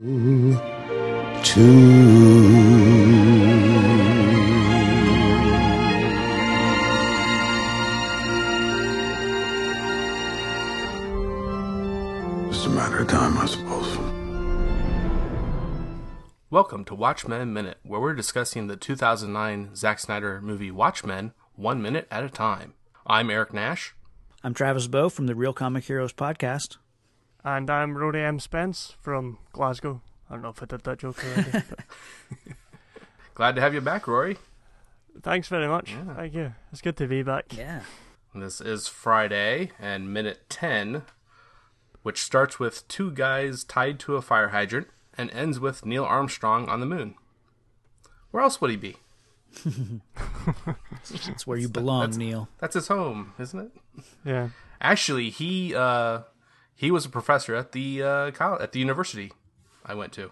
Just a matter of time, I suppose. Welcome to Watchmen Minute, where we're discussing the 2009 Zack Snyder movie Watchmen one minute at a time. I'm Eric Nash. I'm Travis Bow from the Real Comic Heroes podcast. And I'm Rory M. Spence from Glasgow. I don't know if I did that joke already. Glad to have you back, Rory. thanks very much. Thank you. It's good to be back. Yeah. This is Friday and minute 10, which starts with two guys tied to a fire hydrant and ends with Neil Armstrong on the moon. Where else would he be? It's where you belong, that's- Neil. That's his home, isn't it? Yeah. Actually, he uh, he was a professor at the uh, college, at the university I went to.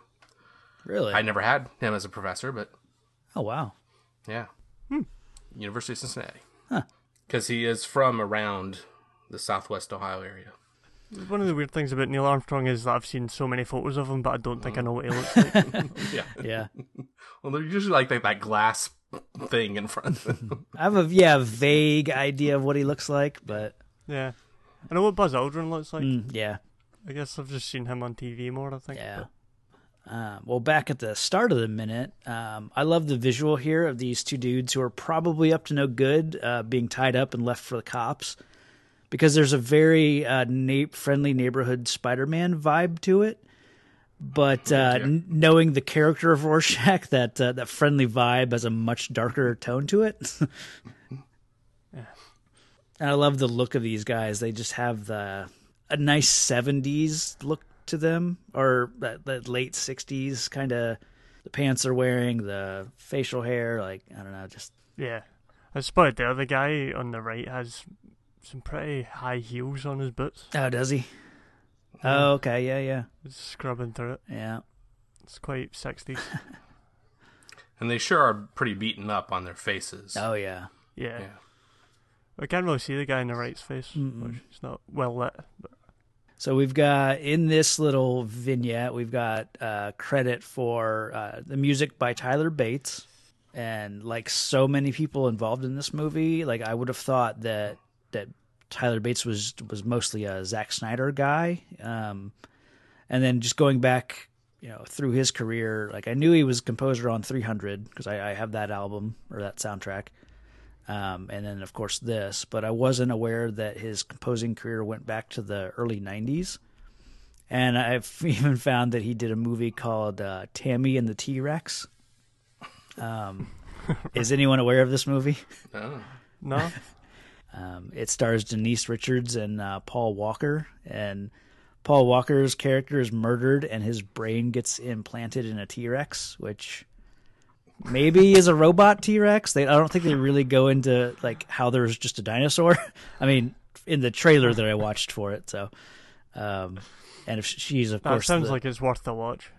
Really? I never had him as a professor, but oh, wow. yeah, University of Cincinnati. Because he is from around the Southwest Ohio area. One of the weird things about Neil Armstrong is that I've seen so many photos of him, but I don't think I know what he looks like. Yeah. Yeah. Well, they're usually like that, that glass thing in front. of him. I have a yeah vague idea of what he looks like, but yeah. I know what Buzz Aldrin looks like. mm, yeah, I guess I've just seen him on TV more, I think. yeah. Uh, well, back at the start of the minute, um, I love the visual here of these two dudes who are probably up to no good, uh, being tied up and left for the cops, because there's a very uh, na- friendly neighborhood Spider-Man vibe to it. But uh, n- knowing the character of Rorschach, that uh, that friendly vibe has a much darker tone to it. And I love the look of these guys. They just have the a nice '70s look to them, or that, that late '60s kind of. The pants they're wearing, the facial hair, like I don't know, just Yeah. I spotted the other guy on the right has some pretty high heels on his boots. oh, does he? Oh, okay, yeah, yeah, He's scrubbing through it. yeah. It's quite 60s. and they sure are pretty beaten up on their faces. Oh, yeah. Yeah. Yeah. I can't really see the guy in the right's face. Which it's not well lit. But So we've got in this little vignette, we've got uh, credit for uh, the music by Tyler Bates, and like so many people involved in this movie, like I would have thought that that Tyler Bates was was mostly a Zack Snyder guy, um, and then just going back, you know, through his career, like I knew he was composer on 300 because I, I have that album or that soundtrack. Um, and then of course this, but I wasn't aware that his composing career went back to the early '90s. And I've even found that he did a movie called uh, Tammy and the T Rex. Um, is anyone aware of this movie? Oh. no? Um, it stars Denise Richards and uh, Paul Walker, and Paul Walker's character is murdered, and his brain gets implanted in a T Rex, which maybe is a robot T Rex. They I don't think they really go into like how there's just a dinosaur. I mean, in the trailer that I watched for it, so. Um, and if she's of That course sounds the- like it's worth the watch.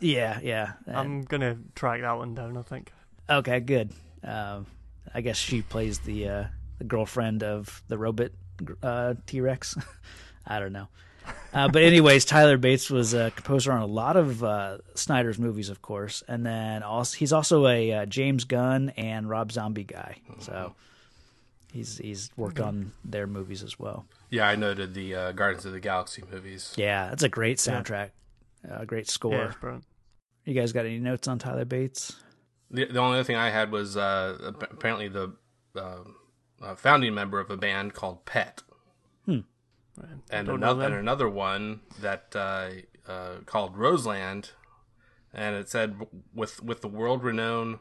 yeah yeah and- I'm going to track that one down, I think. Okay, good. Um, I guess she plays the uh, the girlfriend of the robot uh, T Rex. I don't know. Uh, but anyways, Tyler Bates was a composer on a lot of uh, Snyder's movies, of course, and then also he's also a uh, James Gunn and Rob Zombie guy. So he's he's worked on their movies as well. Yeah, I noted the uh, Guardians of the Galaxy movies. Yeah, it's a great soundtrack, uh, great score. Yeah. You guys got any notes on Tyler Bates? The, the only other thing I had was uh, apparently the uh, uh, founding member of a band called Pet, and Don't another and another one that uh, uh, called Roseland, and it said with with the world renowned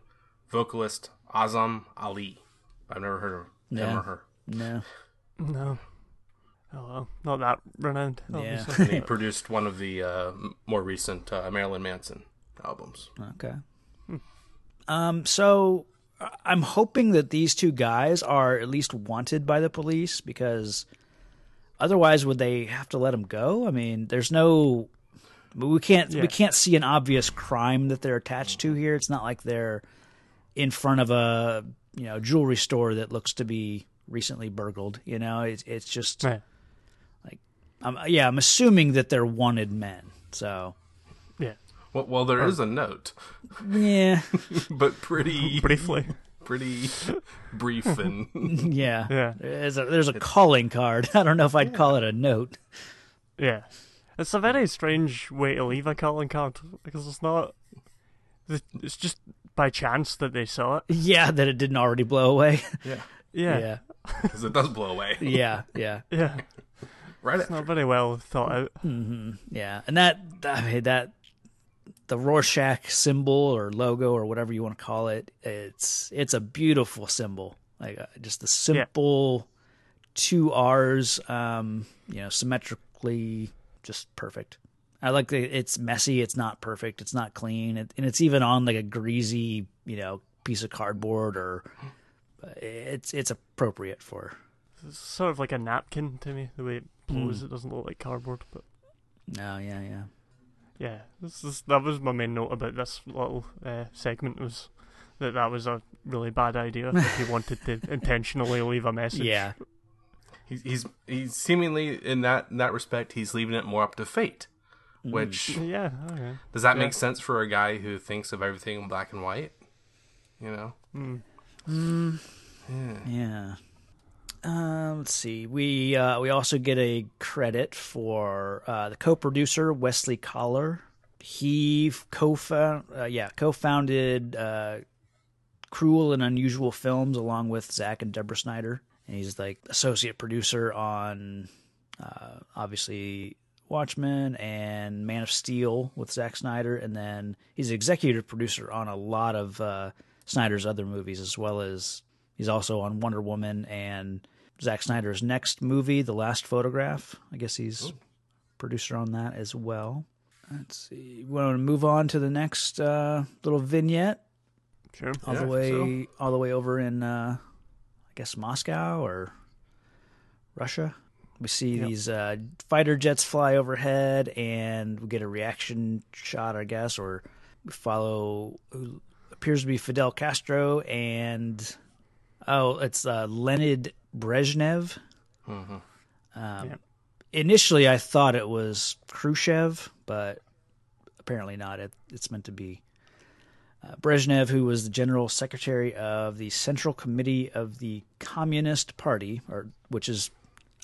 vocalist Azam Ali. I've never heard of him Yeah. or her. No. No. Oh well, not that renowned. Yeah. He produced one of the uh, more recent uh, Marilyn Manson albums. Okay. Um. So I- I'm hoping that these two guys are at least wanted by the police because otherwise, would they have to let them go? I mean, there's no. We can't. Yeah. We can't see an obvious crime that they're attached to here. It's not like they're in front of a you know jewelry store that looks to be recently burgled. You know, it's it's just. Right. Um, yeah, I'm assuming that they're wanted men. So Yeah. Well, well there is a note, Yeah, but pretty Briefly. Pretty brief and yeah, Yeah. There's a there's a calling card. I don't know if I'd call it a note. Yeah. It's a very strange way to leave a calling card because it's not. It's just by chance that they saw it. Yeah, that it didn't already blow away. yeah, Yeah. yeah, because it does blow away yeah, yeah. Yeah. right It's after. not very well thought out. Mm-hmm. Yeah, and that I mean that the Rorschach symbol or logo or whatever you want to call it, it's it's a beautiful symbol. Like uh, just the simple two R's, um, you know, symmetrically just perfect. I like that it's messy. It's not perfect. It's not clean, it, and it's even on like a greasy, you know, piece of cardboard or. uh, It's it's appropriate for It's sort of like a napkin to me. The way it blows, it doesn't look like cardboard. But no, yeah, yeah. Yeah, this is, that was my main note about this little uh, segment was that that was a really bad idea if he wanted to intentionally leave a message. Yeah, He's, he's he's seemingly in that in that respect he's leaving it more up to fate, which Yeah. Okay. does that Yeah. make sense for a guy who thinks of everything in black and white? You know, Mm. Yeah. Um, let's see. We uh, we also get a credit for uh, the co-producer Wesley Coller. He co-found, uh, yeah, co-founded uh, Cruel and Unusual Films along with Zack and Deborah Snyder. And he's like associate producer on uh, obviously Watchmen and Man of Steel with Zack Snyder, and then he's executive producer on a lot of uh, Snyder's other movies, as well as he's also on Wonder Woman and Zack Snyder's next movie, The Last Photograph. I guess he's producer on that as well. Let's see. We want to move on to the next uh, little vignette, Sure. all Yeah, the way, so- all the way over in, uh, I guess Moscow or Russia. We see Yep. these uh, fighter jets fly overhead, and we get a reaction shot, I guess, or we follow who appears to be Fidel Castro and oh, it's uh, Leonid Brezhnev. Um, Yep. Initially, I thought it was Khrushchev, but apparently not. It, it's meant to be uh, Brezhnev, who was the general secretary of the Central Committee of the Communist Party, or which is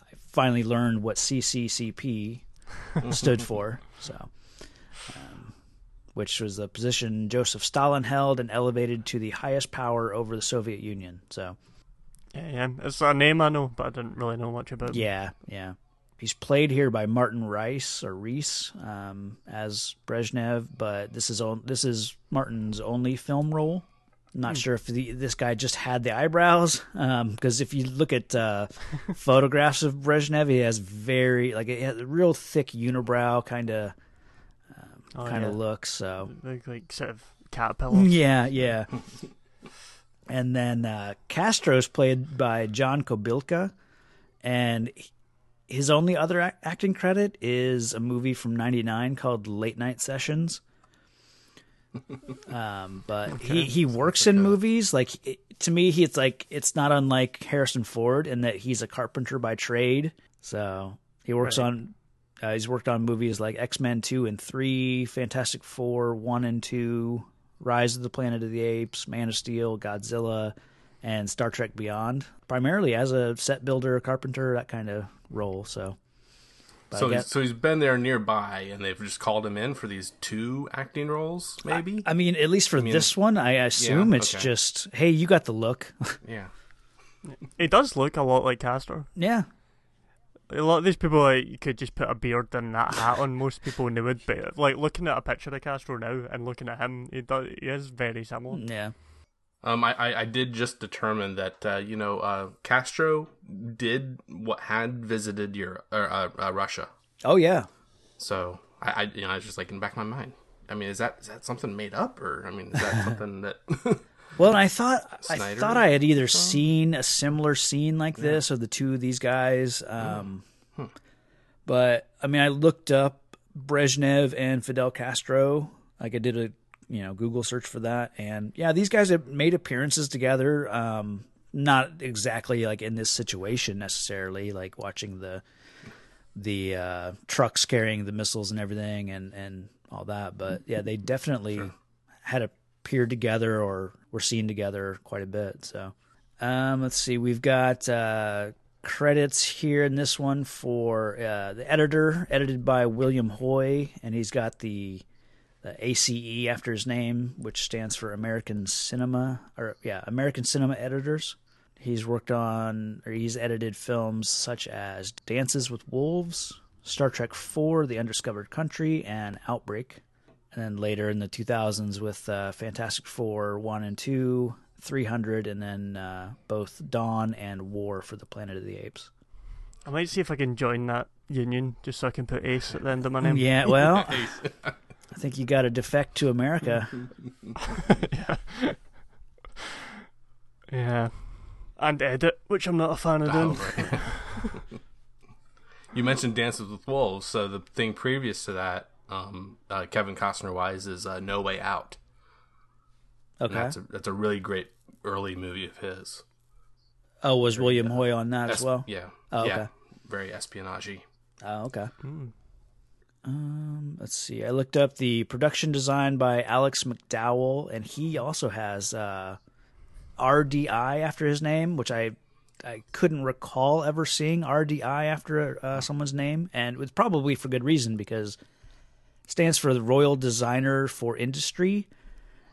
I finally learned what CCCP stood for. So, um, which was the position Joseph Stalin held and elevated to the highest power over the Soviet Union. So, Yeah, yeah. It's a name I know, but I didn't really know much about. yeah, yeah. He's played here by Martin Rice or Reese um, as Brezhnev, but this is on, this is Martin's only film role. I'm not sure if the, this guy just had the eyebrows, because if you look at uh, photographs of Brezhnev, he has very like has a real thick unibrow kind of Oh, kind of yeah. look. So Like, like sort of caterpillars. yeah, yeah. and then uh, Castro's played by John Kobilka, and his only other ac- acting credit is a movie from '99 called Late Night Sessions. um, but he he works in movies like it, to me he, it's like it's not unlike Harrison Ford in that he's a carpenter by trade. So he works Right. on uh, he's worked on movies like X Men two and three, Fantastic Four one and two, Rise of the Planet of the Apes, Man of Steel, Godzilla, and Star Trek Beyond. Primarily as a set builder, carpenter, that kind of role. So, But so I he's, so he's been there nearby, and they've just called him in for these two acting roles, maybe. I mean, at least for this one, I assume Yeah, it's okay. just, hey, you got the look. yeah, it does look a lot like Castro. yeah, A lot of these people, like, you could just put a beard and that hat on most people and they would, but like looking at a picture of Castro now and looking at him, he does, he is very similar. yeah. Um, I, I, I did just determine that uh, you know uh, Castro did what had visited Europe or uh, uh, Russia, Oh yeah. so I, I you know I was just like in the back of my mind. I mean, is that is that something made up, or I mean, is that something that? Well, and I thought I thought I had either seen a similar scene like this of the two of these guys. Um, But I mean, I looked up Brezhnev and Fidel Castro. Like I did a you know Google search for that, and yeah, these guys have made appearances together. Um, not exactly like in this situation necessarily, like watching the the uh, trucks carrying the missiles and everything, and and all that. But yeah, they definitely had appeared together or were seen together quite a bit. So um, let's see, we've got uh, credits here in this one for uh, the editor, edited by William Hoy, and he's got the the ACE after his name, which stands for American Cinema, or yeah, American Cinema Editors. He's worked on, or he's edited films such as Dances with Wolves, Star Trek IV, The Undiscovered Country, and Outbreak. And then later in the 2000s with uh, Fantastic Four 1 and 2, 300, and then uh, both Dawn and War for the Planet of the Apes. I might see if I can join that union just so I can put Ace at the end of my name. Yeah, well, I think you got to defect to America. Yeah. And edit, which I'm not a fan of Oh, doing. right. you mentioned Dances with Wolves, so the thing previous to that, um, uh, Kevin Costner wise, is uh, No Way Out. And Okay. That's a, that's a really great early movie of his. Oh, was William Hoy on that as well? Yeah. Oh, yeah. okay. Very espionage Oh, okay. Hmm. Um, let's see. I looked up the production design by Alex McDowell, and he also has uh, RDI after his name, which I I couldn't recall ever seeing RDI after uh, someone's name, and it's probably for good reason because it stands for the Royal Designer for Industry,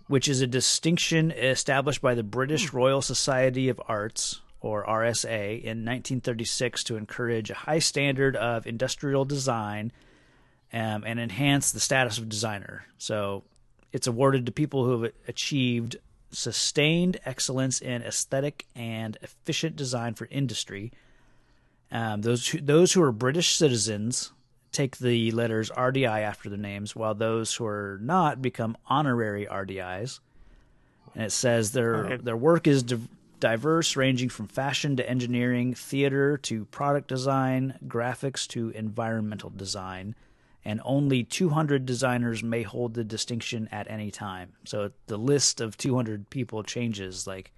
which is a distinction established by the British Royal Society of Arts, or RSA, in 1936 to encourage a high standard of industrial design um, and enhance the status of designer. So it's awarded to people who have achieved sustained excellence in aesthetic and efficient design for industry. Um, those who, those who are British citizens take the letters RDI after their names, while those who are not become honorary RDIs. And it says their Right. their work is div- diverse, ranging from fashion to engineering, theater to product design, graphics to environmental design. And only 200 designers may hold the distinction at any time. So the list of 200 people changes. Like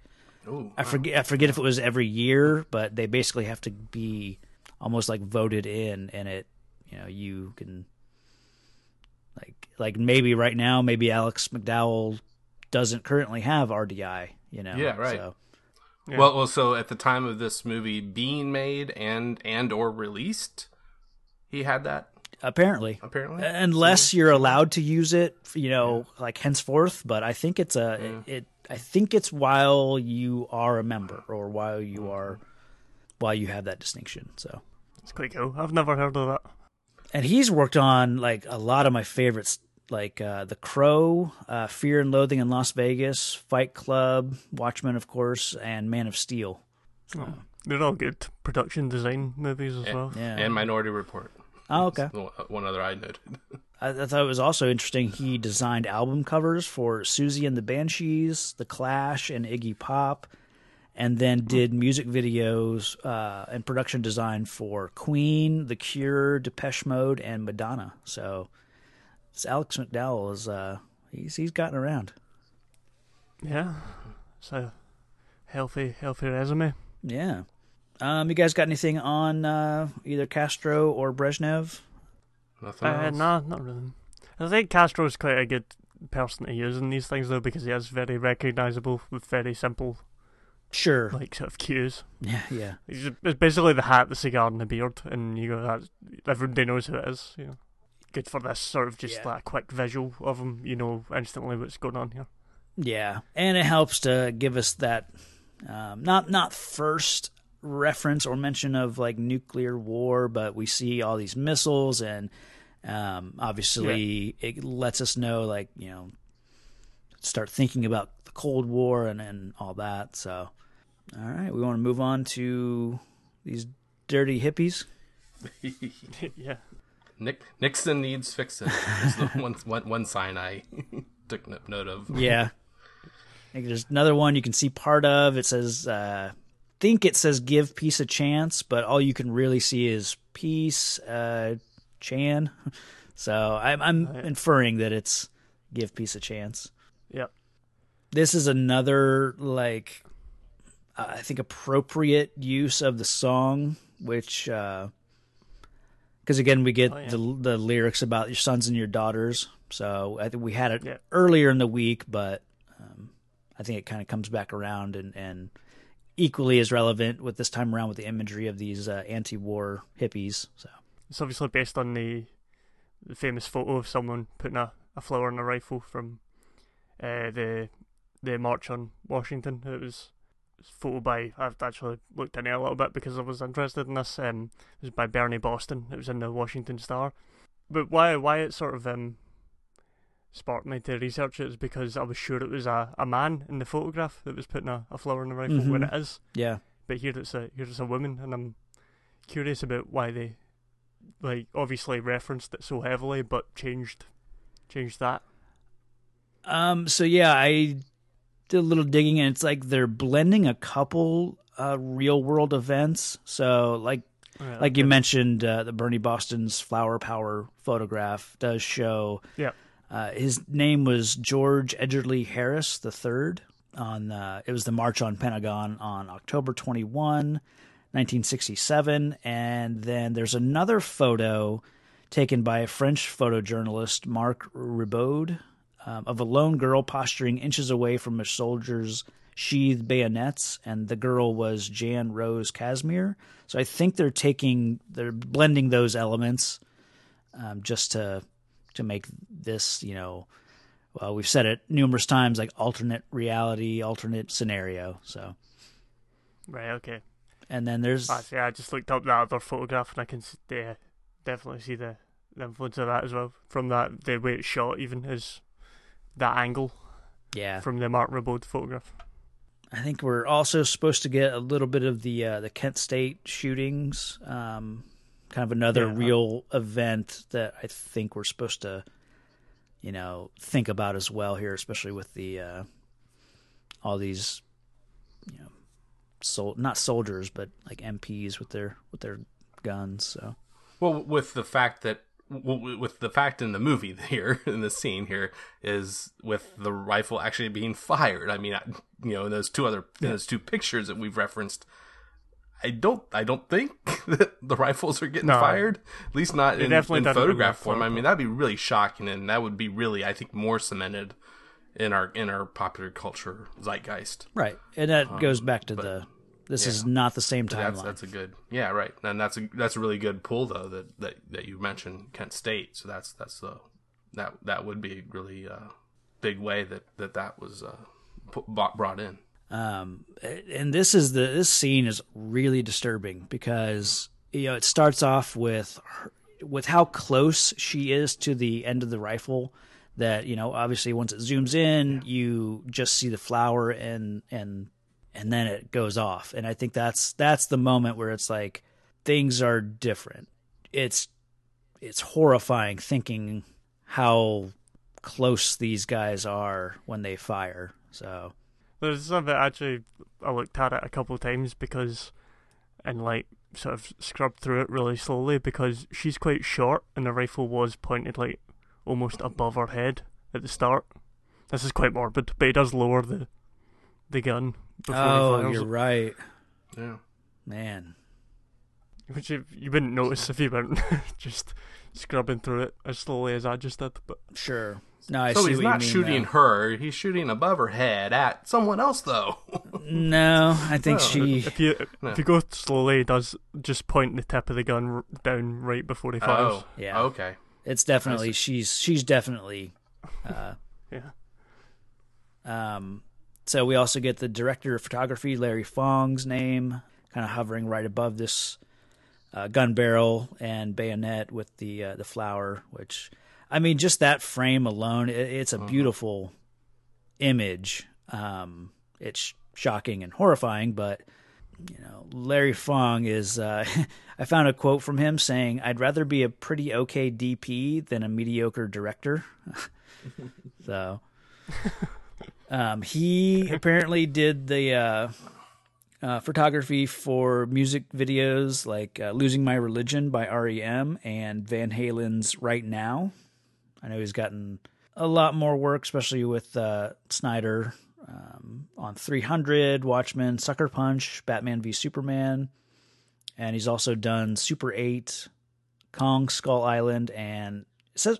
Ooh, I forget, I forget if it was every year, but they basically have to be almost like voted in, and it, you know, you can, like, like maybe right now, maybe Alex McDowell doesn't currently have RDI, you know. Yeah, right. So, Yeah. Well, well, so at the time of this movie being made and and or released, he had that apparently, apparently. Uh, unless you're allowed to use it, you know, like henceforth. But I think it's a it. I think it's while you are a member or while you mm-hmm. are while you have that distinction. So. It's quite cool. Oh, I've never heard of that. And he's worked on like a lot of my favorites like uh, the crow uh, fear and loathing in las vegas fight club watchmen of course and man of steel Oh, they're all good production design movies as Yeah. well. yeah and Minority Report. oh okay The one- One other I noted. I, I thought it was also interesting he designed album covers for Siouxsie and the banshees the clash and iggy pop and then did music videos uh, and production design for queen the cure depeche mode and madonna so this alex mcdowell is uh, he's he's gotten around Yeah. so healthy, healthy resume. Yeah. Um, you guys got anything on uh, either Castro or Brezhnev? Nothing Uh, else. nah, not really. I think Castro is quite a good person to use in these things though, because he is very recognisable with very simple, Sure. like sort of cues. Yeah, yeah. He's it's basically the hat, the cigar, and the beard, and you go, that's, everybody knows who it is. You know, good for this sort of just Yeah. that quick visual of him. You know instantly what's going on here. Yeah, and it helps to give us that um, not not first reference or mention of like nuclear war, but we see all these missiles, and um, obviously it lets us know like you know start thinking about the Cold War and and all that. So, all right, we want to move on to these dirty hippies. yeah. Nick Nixon needs fixing. Is the one, one one sign I took note of. Yeah. I think there's another one you can see part of. It says, uh, think it says give peace a chance, but all you can really see is peace, uh, Chan. So I'm, I'm Right. inferring that it's give peace a chance. Yep. This is another, like, uh, I think appropriate use of the song, which, uh, because again we get Oh, yeah. the the lyrics about your sons and your daughters. So I think we had it Yeah. earlier in the week, but um, I think it kind of comes back around and and equally as relevant with this time around with the imagery of these uh, anti-war hippies. So It's obviously based on the the famous photo of someone putting a, a flower on a rifle from uh, the the march on Washington. It was, it was a photo by I've actually looked in it a little bit because I was interested in this. Um, it was by Bernie Boston. It was in the Washington Star. But why why it sort of um sparked me to research it is because I was sure it was a, a man in the photograph that was putting a, a flower in a rifle when Mhm. it is. yeah, But here it's a here it's a woman, and I'm curious about why they like obviously referenced it so heavily, but changed changed that. Um. So yeah, I did a little digging, and it's like they're blending a couple uh, real world events. So like Right, like you okay. mentioned, uh, the Bernie Boston's flower power photograph does show. Yeah. Uh, his name was George Edgerly Harris the third. On uh, it was the March on Pentagon on October 21, 1967, and then there's another photo taken by a French photojournalist Marc Riboud um, of a lone girl posturing inches away from a soldier's sheathed bayonets, and the girl was Jan Rose Kasmir. So I think they're taking, they're blending those elements um, just to to make this, you know, well, we've said it numerous times, like alternate reality, alternate scenario. So, right, okay. and then there's see, I just looked up that other photograph, and I can yeah, definitely see the, the influence of that as well. From that, the way it's shot, even is that angle yeah, from the Marc Riboud photograph. I think we're also supposed to get a little bit of the uh, the Kent State shootings, um, kind of another Yeah. real event that I think we're supposed to, you know, think about as well here, especially with the uh, all these, you know, sol- not soldiers but like MPs with their with their guns. So Well, with the fact that w- with the fact in the movie here in the scene here is with the rifle actually being fired. I mean, I, you know, those two other in those two pictures that we've referenced, I don't I don't think that the rifles are getting No. fired. At least not in, in photograph form. I mean, that'd be really shocking, and that would be really I think more cemented in our in our popular culture zeitgeist. right, and that um, goes back to the this is not the same That's timeline. that's a good yeah right. And that's a that's a really good pull though that that, that you mentioned Kent State. So that's that's the that that would be a really uh, big way that that that was uh, brought in. Um, and this is the this scene is really disturbing because you know it starts off with her, with how close she is to the end of the rifle that you know obviously once it zooms in you just see the flower and and and then it goes off. And i think that's that's the moment where it's like things are different. It's it's horrifying thinking how close these guys are when they fire. So. There's something actually I looked at it a couple of times because, and like sort of scrubbed through it really slowly because she's quite short and the rifle was pointed like almost above her head at the start. This is quite morbid, but he does lower the the gun oh fires you're right yeah man which you, you wouldn't notice if you weren't just scrubbing through it as slowly as I just did. But Sure. No, I so see he's what not you mean, shooting though. her he's shooting above her head at someone else though No, I think Oh, she. if you No. if you go slowly, he does just point the tip of the gun down right before he fires. oh Yeah. okay It's definitely she's she's definitely. Uh, Yeah. um. So we also get the director of photography, Larry Fong's name, kind of hovering right above this uh, gun barrel and bayonet with the uh, the flower. Which, I mean, just that frame alone, it, it's a beautiful image. Um, it's shocking and horrifying, but you know, Larry Fong is. Uh, I found a quote from him saying, "I'd rather be a pretty okay DP than a mediocre director." so, um, he apparently did the uh, uh, photography for music videos like uh, "Losing My Religion" by REM and Van Halen's "Right Now." I know he's gotten a lot more work, especially with uh, Snyder um, on 300, Watchmen, Sucker Punch, Batman v Superman, and he's also done Super 8, Kong Skull Island, and it says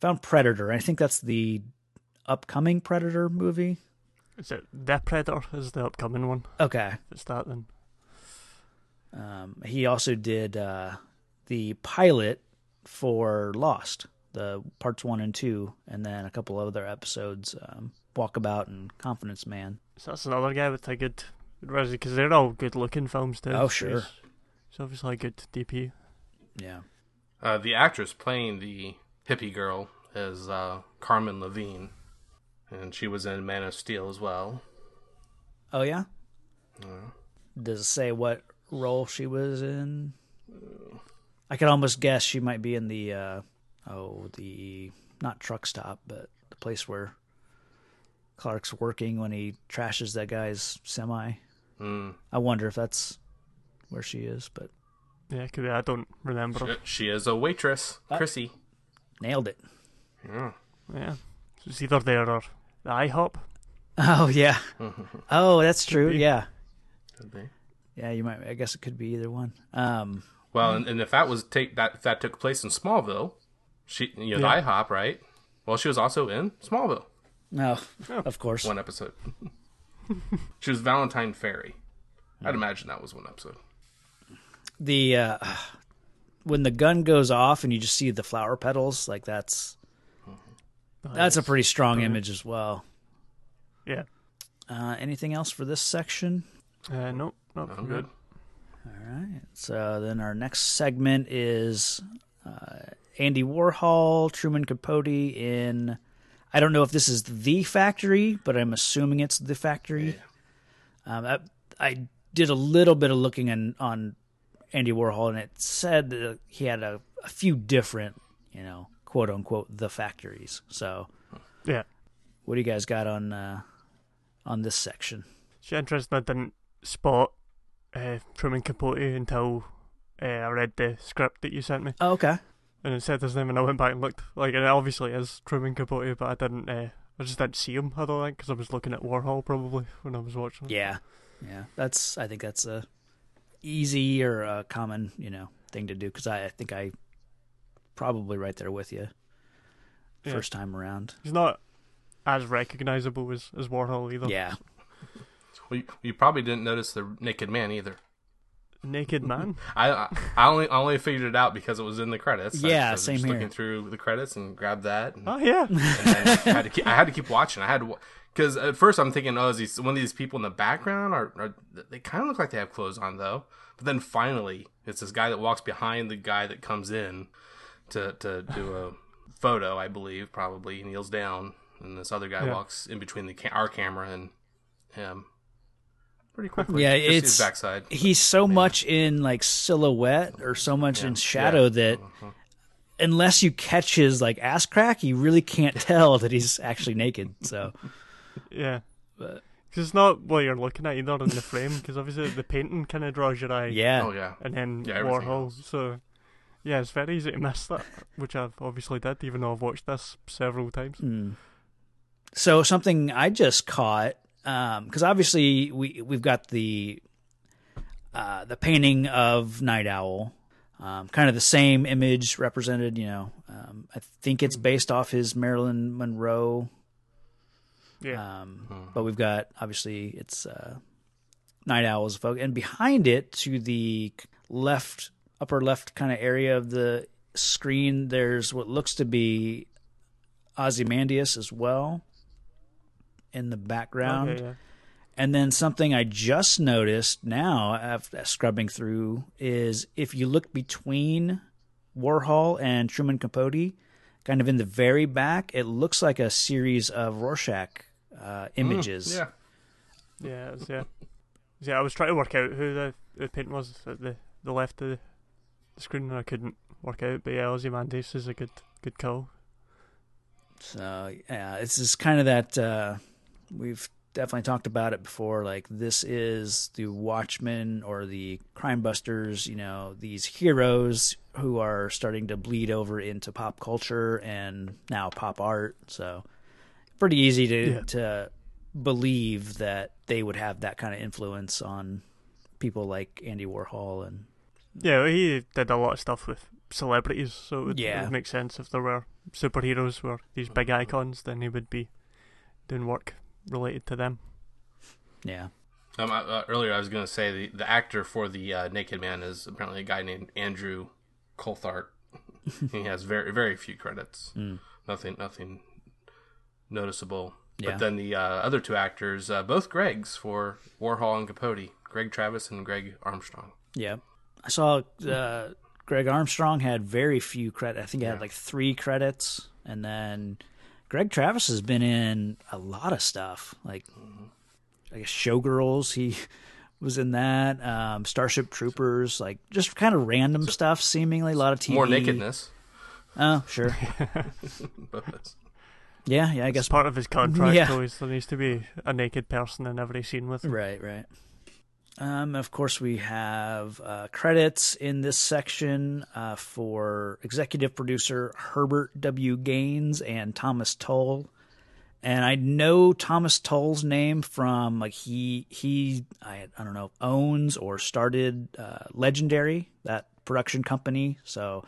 found Predator. I think that's the upcoming Predator movie. Is it The Predator? Is the upcoming one? Okay. If it's that, then Um, he also did uh, the pilot for Lost, the parts one and two, and then a couple other episodes, um, Walkabout and Confidence Man. so that's another guy with a good, because they're all good-looking films too. Oh, so sure. He's, he's obviously a good DP. Yeah. Uh, the actress playing the hippie girl is uh, Carmen Levine, and she was in Man of Steel as well. Oh yeah. Does it say what role she was in? I could almost guess she might be in the uh, oh the not truck stop, but the place where Clark's working when he trashes that guy's semi. Mm. I wonder if that's where she is, but Yeah, could be. I don't remember. She, she is a waitress, Uh, Chrissy. nailed it. Yeah. Yeah, so it's either there or the IHOP. Oh yeah. oh, that's true. be. Yeah. Could be. Yeah, you might. I guess it could be either one. Um, Well, and, and if that was take that if that took place in Smallville, she you know Yeah. the IHOP, right? Well, she was also in Smallville no, of course. one episode. she was Valentine Ferry. I'd imagine that was one episode. the uh, when the gun goes off and you just see the flower petals, like that's that's a pretty strong image as well. Yeah. Uh, anything else for this section? Uh, no, not I'm good. All right. So then our next segment is uh, Andy Warhol, Truman Capote in. I don't know if this is the factory, but I'm assuming it's the factory. Um, I, I did a little bit of looking on, on Andy Warhol, and it said that he had a, a few different, you know, quote unquote, the factories. So, Yeah. what do you guys got on uh, on this section? It's interesting. I didn't spot uh, Truman Capote until uh, I read the script that you sent me, Oh, okay. and it said his name, and I went back and looked. Like, it obviously is Truman Capote, but I didn't. Uh, I just didn't see him. I don't think because I was looking at Warhol probably when I was watching. it. Yeah, yeah. That's I think that's a easy or a common you know thing to do because I, I think I probably right there with you Yeah. first time around. He's not as recognizable as as Warhol either. Yeah, Well, you, you probably didn't notice the naked man either. Naked man. I I I only I only figured it out because it was in the credits. Yeah, I was same just here. Looking through the credits and grabbed that. And, oh yeah. and I had to keep, I had to keep watching. I had to because at first I'm thinking, oh, is these one of these people in the background? Or, or they kind of look like they have clothes on though. But then finally, it's this guy that walks behind the guy that comes in to to do a photo. I believe probably he kneels down, and this other guy Yeah. walks in between the ca- our camera and him. Pretty quickly. Yeah, Just see his it's- backside. he's so much in like silhouette or so much in shadow Yeah. that uh-huh. unless you catch his like ass crack, you really can't tell that he's actually naked. So Yeah. But- Because it's not what you're looking at You're not in the frame, because obviously the painting kind of draws your eye. yeah, Oh yeah. And then Yeah, Warhol. So, yeah, it's very easy to miss that, which I've obviously did, even though I've watched this several times. Mm. So something I just caught because obviously we we've got the uh, the painting of Night Owl, um, kind of the same image represented. You know, um, I think it's based off his Marilyn Monroe, Yeah. um, but we've got obviously it's uh, Night Owl's folk, and behind it to the left upper left kind of area of the screen, there's what looks to be Ozymandias as well in the background. Okay, yeah. And then something I just noticed now after scrubbing through is if you look between Warhol and Truman Capote, kind of in the very back, it looks like a series of Rorschach uh, images. Yeah. Yeah, it's, yeah. Yeah, I was trying to work out who the, the painting was at the, the left of the screen, and I couldn't work out. But yeah, Ozymandias is a good good call. So yeah, it's just kind of that uh, we've definitely talked about it before. Like this is the Watchmen or the Crime Busters. You know, these heroes who are starting to bleed over into pop culture and now pop art. So pretty easy to Yeah. to believe that they would have that kind of influence on people like Andy Warhol and Yeah, he did a lot of stuff with celebrities, so it would, it would make sense if there were superheroes were these big icons, then he would be doing work related to them. Yeah. Um, uh, earlier, I was going to say the, the actor for the uh, Naked Man is apparently a guy named Andrew Colthart. he has very very few credits. Nothing nothing noticeable. Yeah. But then the uh, other two actors, uh, both Gregs for Warhol and Capote, Greg Travis and Greg Armstrong. Yeah. I saw uh, Greg Armstrong had very few credits. I think he had like three credits. And then Greg Travis has been in a lot of stuff. Like, I guess Showgirls, he was in that. Um, Starship Troopers, like just kind of random stuff, seemingly. A lot of TV. More nakedness. Oh, sure. Yeah, yeah, I guess. It's part of his contract, Yeah. always there needs to be a naked person in every scene with him. Right, right. Um, of course, we have uh, credits in this section uh, for executive producer Herbert W. Gains and Thomas Tull. And I know Thomas Tull's name from like he he I I don't know owns or started uh, Legendary that production company. So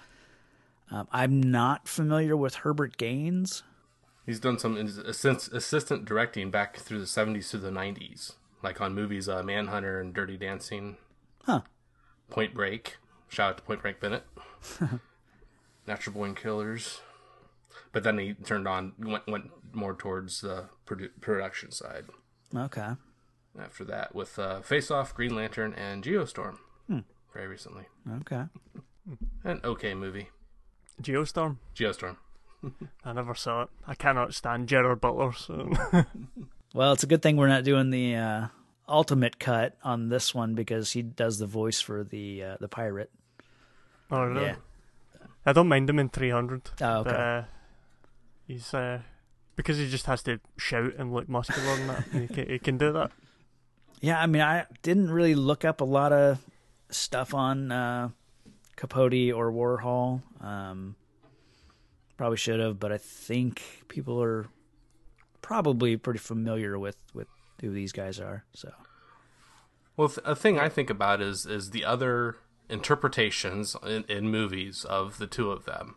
um, I'm not familiar with Herbert Gains. he's done some assist, assistant directing back through the 70s to the 90s, like on movies uh, Manhunter and Dirty Dancing. Huh. Point Break. Shout out to Point Break Bennett. Natural Born Killers. But then he turned on, went, went more towards the produ- production side Okay. after that with uh, Face Off, Green Lantern, and Geostorm very recently. Okay. An okay movie. Geostorm. Geostorm. I never saw it. I cannot stand Gerard Butler, so Well, it's a good thing we're not doing the uh, ultimate cut on this one because he does the voice for the uh, the pirate. oh, really? Yeah. I don't mind him in 300. Oh, okay. But, uh, he's uh, because he just has to shout and look muscular and that. he, can, he can do that. Yeah, I mean, I didn't really look up a lot of stuff on uh, Capote or Warhol. Um, probably should have, but I think people are probably pretty familiar with, with who these guys are. So Well, th- a thing I think about is is the other interpretations in, in movies of the two of them,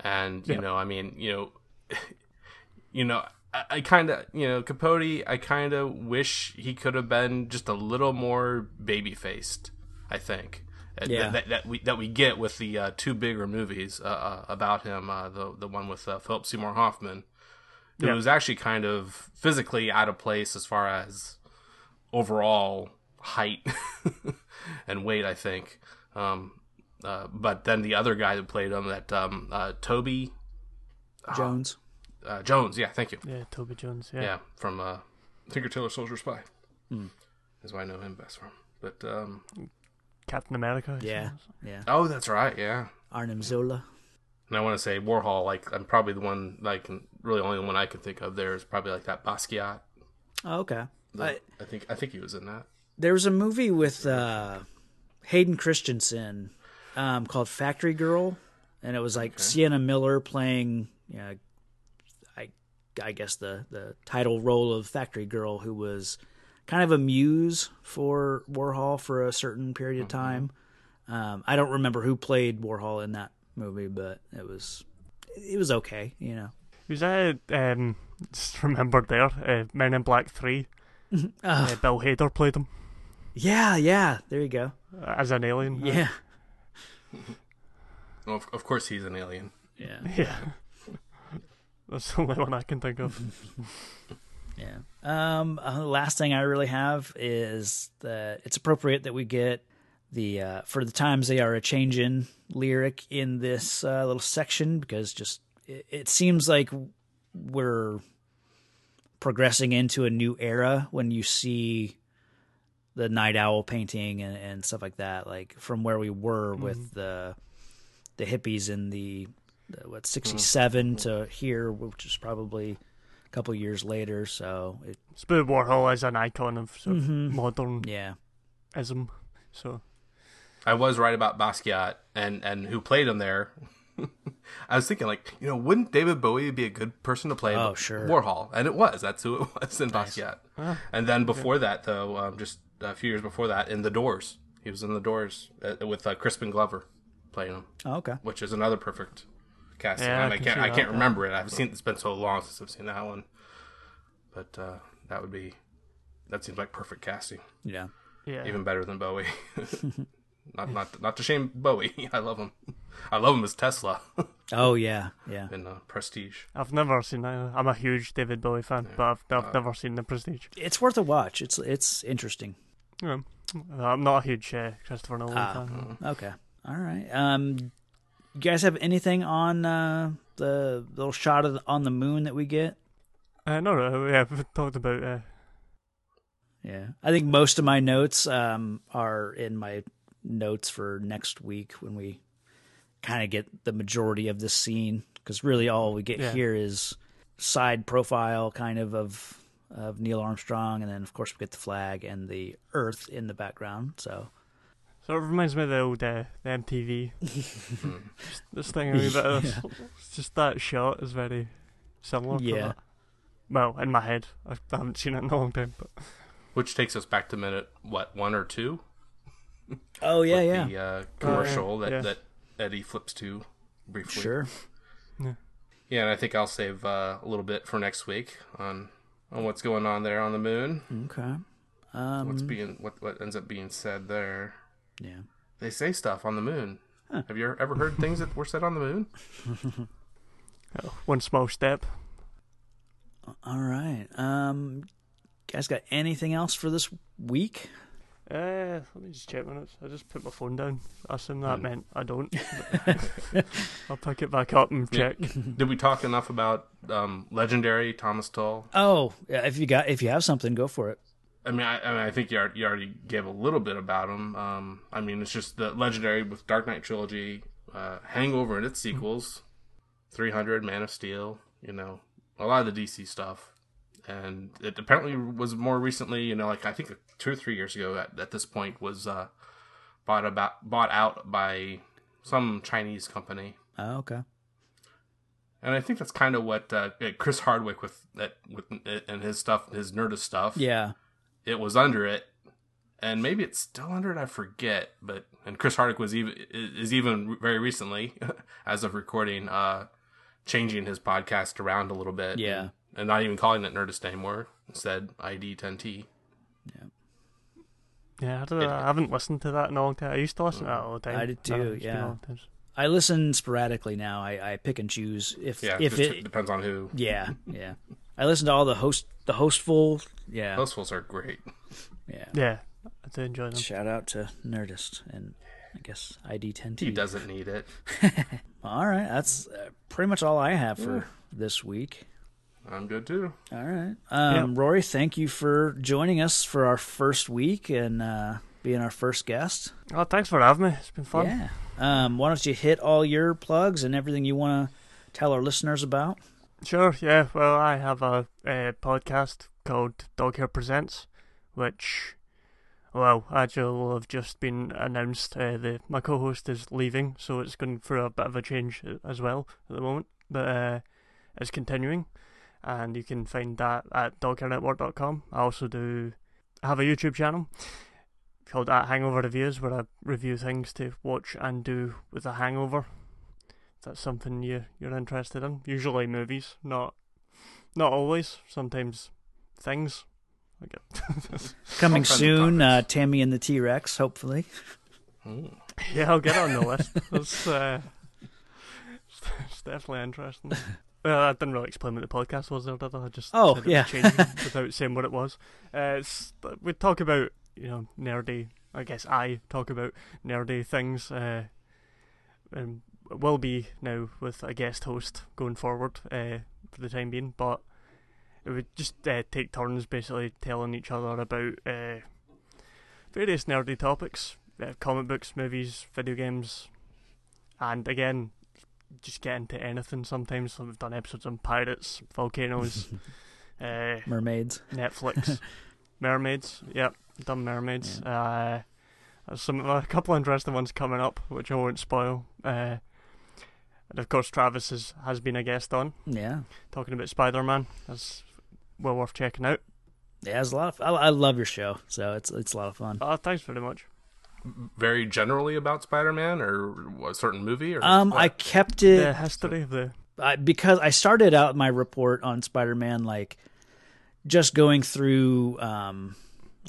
and you Yeah. know, I mean, you know, you know, I, I kind of, you know, Capote, I kind of wish he could have been just a little more baby faced. I think. Uh, Yeah. That, that we that we get with the uh, two bigger movies uh, uh, about him, uh, the the one with uh, Philip Seymour Hoffman, who Yeah. was actually kind of physically out of place as far as overall height and weight, I think. Um, uh, but then the other guy that played him, that um, uh, Toby Jones. uh, Jones, yeah, thank you, Yeah, Toby Jones. Yeah. yeah, from uh, Tinker Tailor Soldier Spy, is why I know him best from. But um, Captain America. I Yeah, suppose. yeah. oh, that's right, yeah. Arnim Zola. And I want to say Warhol, like I'm probably the one, like really only one I can think of. There is probably like that Basquiat. Oh, okay. The- I, I think I think he was in that. there was a movie with uh, Hayden Christensen um, called Factory Girl, and it was like Sienna Miller playing, you know, I, I guess the the title role of Factory Girl, who was kind of a muse for Warhol for a certain period of time. Um, I don't remember who played Warhol in that movie, but it was it was okay, you know. Was that um, just remembered there? Uh, Men in Black Three. Uh, Bill Hader played him Yeah, yeah. There you go. uh, as an alien. Yeah, Well, of, of course, he's an alien. yeah. Yeah. That's the only one I can think of. Yeah. Um. uh, the last thing I really have is that it's appropriate that we get the uh, for the times they are a changin' lyric in this uh, little section because just it, it seems like we're progressing into a new era when you see the night owl painting and, and stuff like that like from where we were mm-hmm. with the the hippies in the, the what mm-hmm. 67 to here which is probably a couple years later so it Spoo Warhol is an icon of, sort of mm-hmm. modernism. yeah So I was right about Basquiat and and who played him there. I was thinking, like, you know, wouldn't David Bowie be a good person to play Oh, sure. Warhol? And it was. That's who it was in Basquiat. and then before that, though, um, just a few years before that, in The Doors, he was in The Doors uh, with uh, Crispin Glover. playing him, Oh, okay. which is another perfect casting. Yeah, I and I can can't I can't remember it. I've seen it's been so long since I've seen that one, but uh, that would be that seems like perfect casting. Yeah. Yeah. Even better than Bowie. not not not to shame Bowie. I love him. I love him as Tesla Oh yeah. Yeah. in uh, Prestige. I've never seen that. I'm a huge David Bowie fan, but I've, I've Uh, never seen The Prestige. It's worth a watch. It's it's interesting. Yeah. I'm not a huge uh, Christopher Nolan Ah. fan. Okay. All right. Um, you guys have anything on uh, the little shot of the, on the moon that we get? Uh, no, no, yeah, we've talked about. Uh, Yeah, I think most of my notes um, are in my notes for next week when we kind of get the majority of this scene because really all we get Yeah. here is side profile kind of of of Neil Armstrong, and then of course we get the flag and the Earth in the background. So so it reminds me of the old uh, the MTV. Just this thing a wee bit of this. It's just that shot is very similar. Yeah. Well, in my head, I I haven't seen it in a long time, but Which takes us back to minute what one or two? oh yeah, with yeah, The uh, commercial that yeah. that Eddie flips to briefly. sure. Yeah, Yeah, and I think I'll save uh, a little bit for next week on on what's going on there on the moon. Okay. Um, What's being what what ends up being said there. yeah. They say stuff on the moon. Have you ever heard things that were said on the moon? uh, one small step. All right. Um, guys, got anything else for this week? Uh, let me just check minutes. I just put my phone down. I assume that Hmm. meant I don't. I'll pick it back up and check. Did we talk enough about um, legendary Thomas Tull? Oh, yeah, if you got if you have something, go for it. I mean, I, I mean, I think you already, you already gave a little bit about him. Um, I mean, it's just the legendary with Dark Knight trilogy, uh, Hangover and its sequels, 300, Man of Steel. You know, a lot of the DC stuff, and it apparently was more recently. You know, like I think two or three years ago at, at this point was uh, bought about bought out by some Chinese company. Oh, okay. And I think that's kind of what uh, Chris Hardwick with that with and his stuff, his Nerdist stuff. Yeah. it was under it, and maybe it's still under it. I forget, but and Chris Hardwick was even is even very recently, as of recording, uh, changing his podcast around a little bit. Yeah. and, and not even calling it Nerdist anymore. Instead, ID 10T. Yeah, I, don't know, I haven't listened to that in a long time. I used to listen to that all the time. I did too, it's been a yeah. I listen sporadically now. I, I pick and choose if Yeah, if just it. depends on who. Yeah, yeah. I listen to all the host the hostful. Yeah, hostfuls are great. yeah. Yeah, I do enjoy them. Shout out to Nerdist and I guess ID 10T. He doesn't need it. All right, that's uh, pretty much all I have for this week. I'm good too. All right, um, Rory, thank you for joining us for our first week and uh, being our first guest. Oh, thanks for having me. It's been fun. Yeah. Um, why don't you hit all your plugs and everything you want to tell our listeners about? Sure, yeah. Well, I have a, a podcast called Dog Hair Presents, which, well, actually will have just been announced. Uh, the my co-host is leaving, so it's going through a bit of a change uh, as well at the moment. But uh, it's continuing, and you can find that at doghairnetwork.com. I also do have a YouTube channel called at Hangover Reviews, where I review things to watch and do with a hangover that's something you you're interested in. Usually movies, not not always. Sometimes things. Like Coming soon, uh. Tammy and the T Rex, hopefully. Yeah, I'll get on the list. It's, uh, it's definitely interesting. Well, I didn't really explain what the podcast was there, did I? I just Oh, said it was yeah. changing without saying what it was. Uh, we talk about you know nerdy. I guess I talk about nerdy things. uh, and will be now with a guest host going forward uh, for the time being, but it would just uh, take turns basically telling each other about uh, various nerdy topics, uh, comic books, movies, video games, and again, just get into anything sometimes. So we've done episodes on pirates, volcanoes, uh, Mermaids. Netflix, mermaids. Yep, done mermaids. Uh, there's some a couple of interesting ones coming up, which I won't spoil. Uh, and of course, Travis has, has been a guest on Yeah. talking about Spider Man. That's well worth checking out. Yeah, it's a lot of. I, I love your show, so it's it's a lot of fun. Oh, thanks very much. Very generally about Spider-Man or a certain movie? Or Um, what? I kept it The history of the I, because I started out my report on Spider-Man like just going through um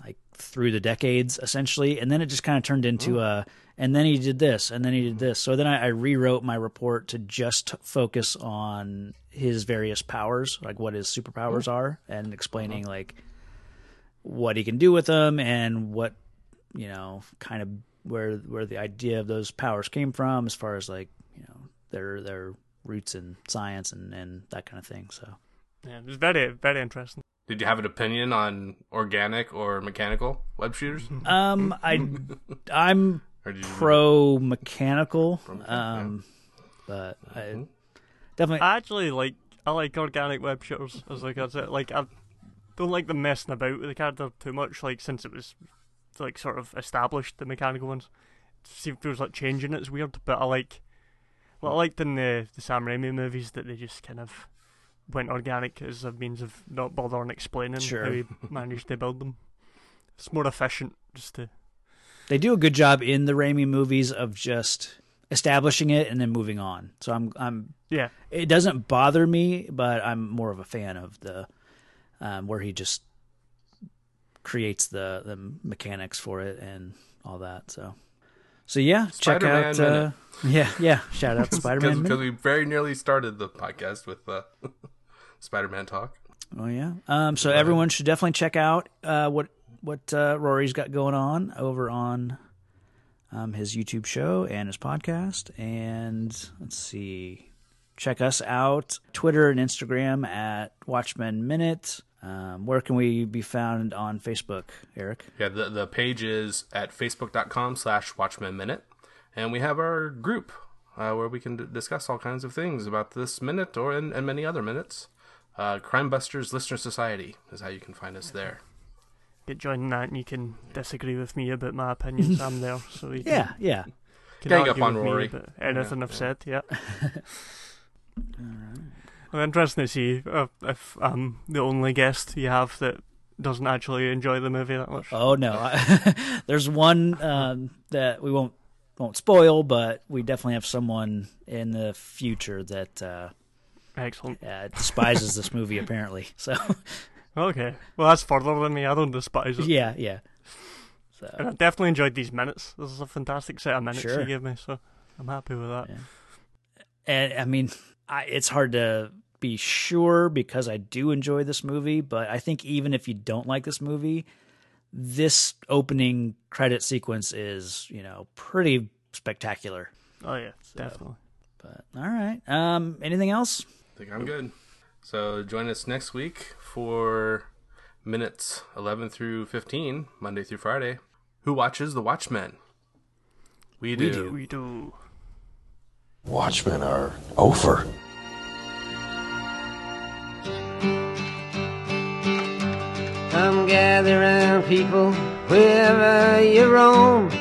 like through the decades essentially, and then it just kind of turned into a and then he did this and then he did this. So then I, I rewrote my report to just focus on his various powers, like what his superpowers are, and explaining like what he can do with them and what you know kind of where where the idea of those powers came from as far as like you know their their roots in science and and that kind of thing so yeah, it was very very interesting. Did you have an opinion on organic or mechanical web shooters? um i i'm Or did you pro mechanical mechanical, um but i Mm-hmm. definitely I actually like I like organic web shooters as like I said, like I don't like them messing about with the character too much. Like since it was like sort of established the mechanical ones, it seems feels like changing it's weird. But I like what I liked in the the Sam Raimi movies that they just kind of went organic as a means of not bothering explaining Sure. how he managed to build them. It's more efficient just to they do a good job in the Raimi movies of just establishing it and then moving on so i'm i'm yeah it doesn't bother me, but I'm more of a fan of the um, where he just creates the the mechanics for it and all that. So, so yeah, check Spider-Man out. Uh, yeah, yeah. Shout out Spider Man. Because we very nearly started the podcast with uh, Spider-Man talk. Oh yeah. Um. So everyone should definitely check out uh, what what uh, Rory's got going on over on um, his YouTube show and his podcast. And let's see, check us out Twitter and Instagram at Watchmen Minute. Um, where can we be found on Facebook, Eric? Yeah, the the page is at facebook.com slash Watchmen Minute. And we have our group uh, where we can d- discuss all kinds of things about this minute or and, and many other minutes. Uh, Crime Busters Listener Society is how you can find us there. get joining that and you can disagree with me about my opinions. I'm there, so you can Yeah, yeah. can Gang up argue on with me about anything Yeah, I've yeah. said. Yeah. I'm interested to see uh, if I'm the only guest you have that doesn't actually enjoy the movie that much. Oh no, there's one um, that we won't won't spoil, but we definitely have someone in the future that uh, Excellent. uh, despises this movie apparently. So Okay. Well, that's further than me. I don't despise it. yeah, yeah. And I definitely enjoyed these minutes. This is a fantastic set of minutes Sure. you gave me, so I'm happy with that. Yeah. and I mean, I, it's hard to be sure because I do enjoy this movie, but I think even if you don't like this movie, this opening credit sequence is you know pretty spectacular. Oh yeah, definitely. But all right, um, anything else? I think I'm good. So join us next week for minutes 11 through 15, Monday through Friday. Who watches The Watchmen? We do. do. We do. Watchmen are over. Come gather round, people, wherever you roam.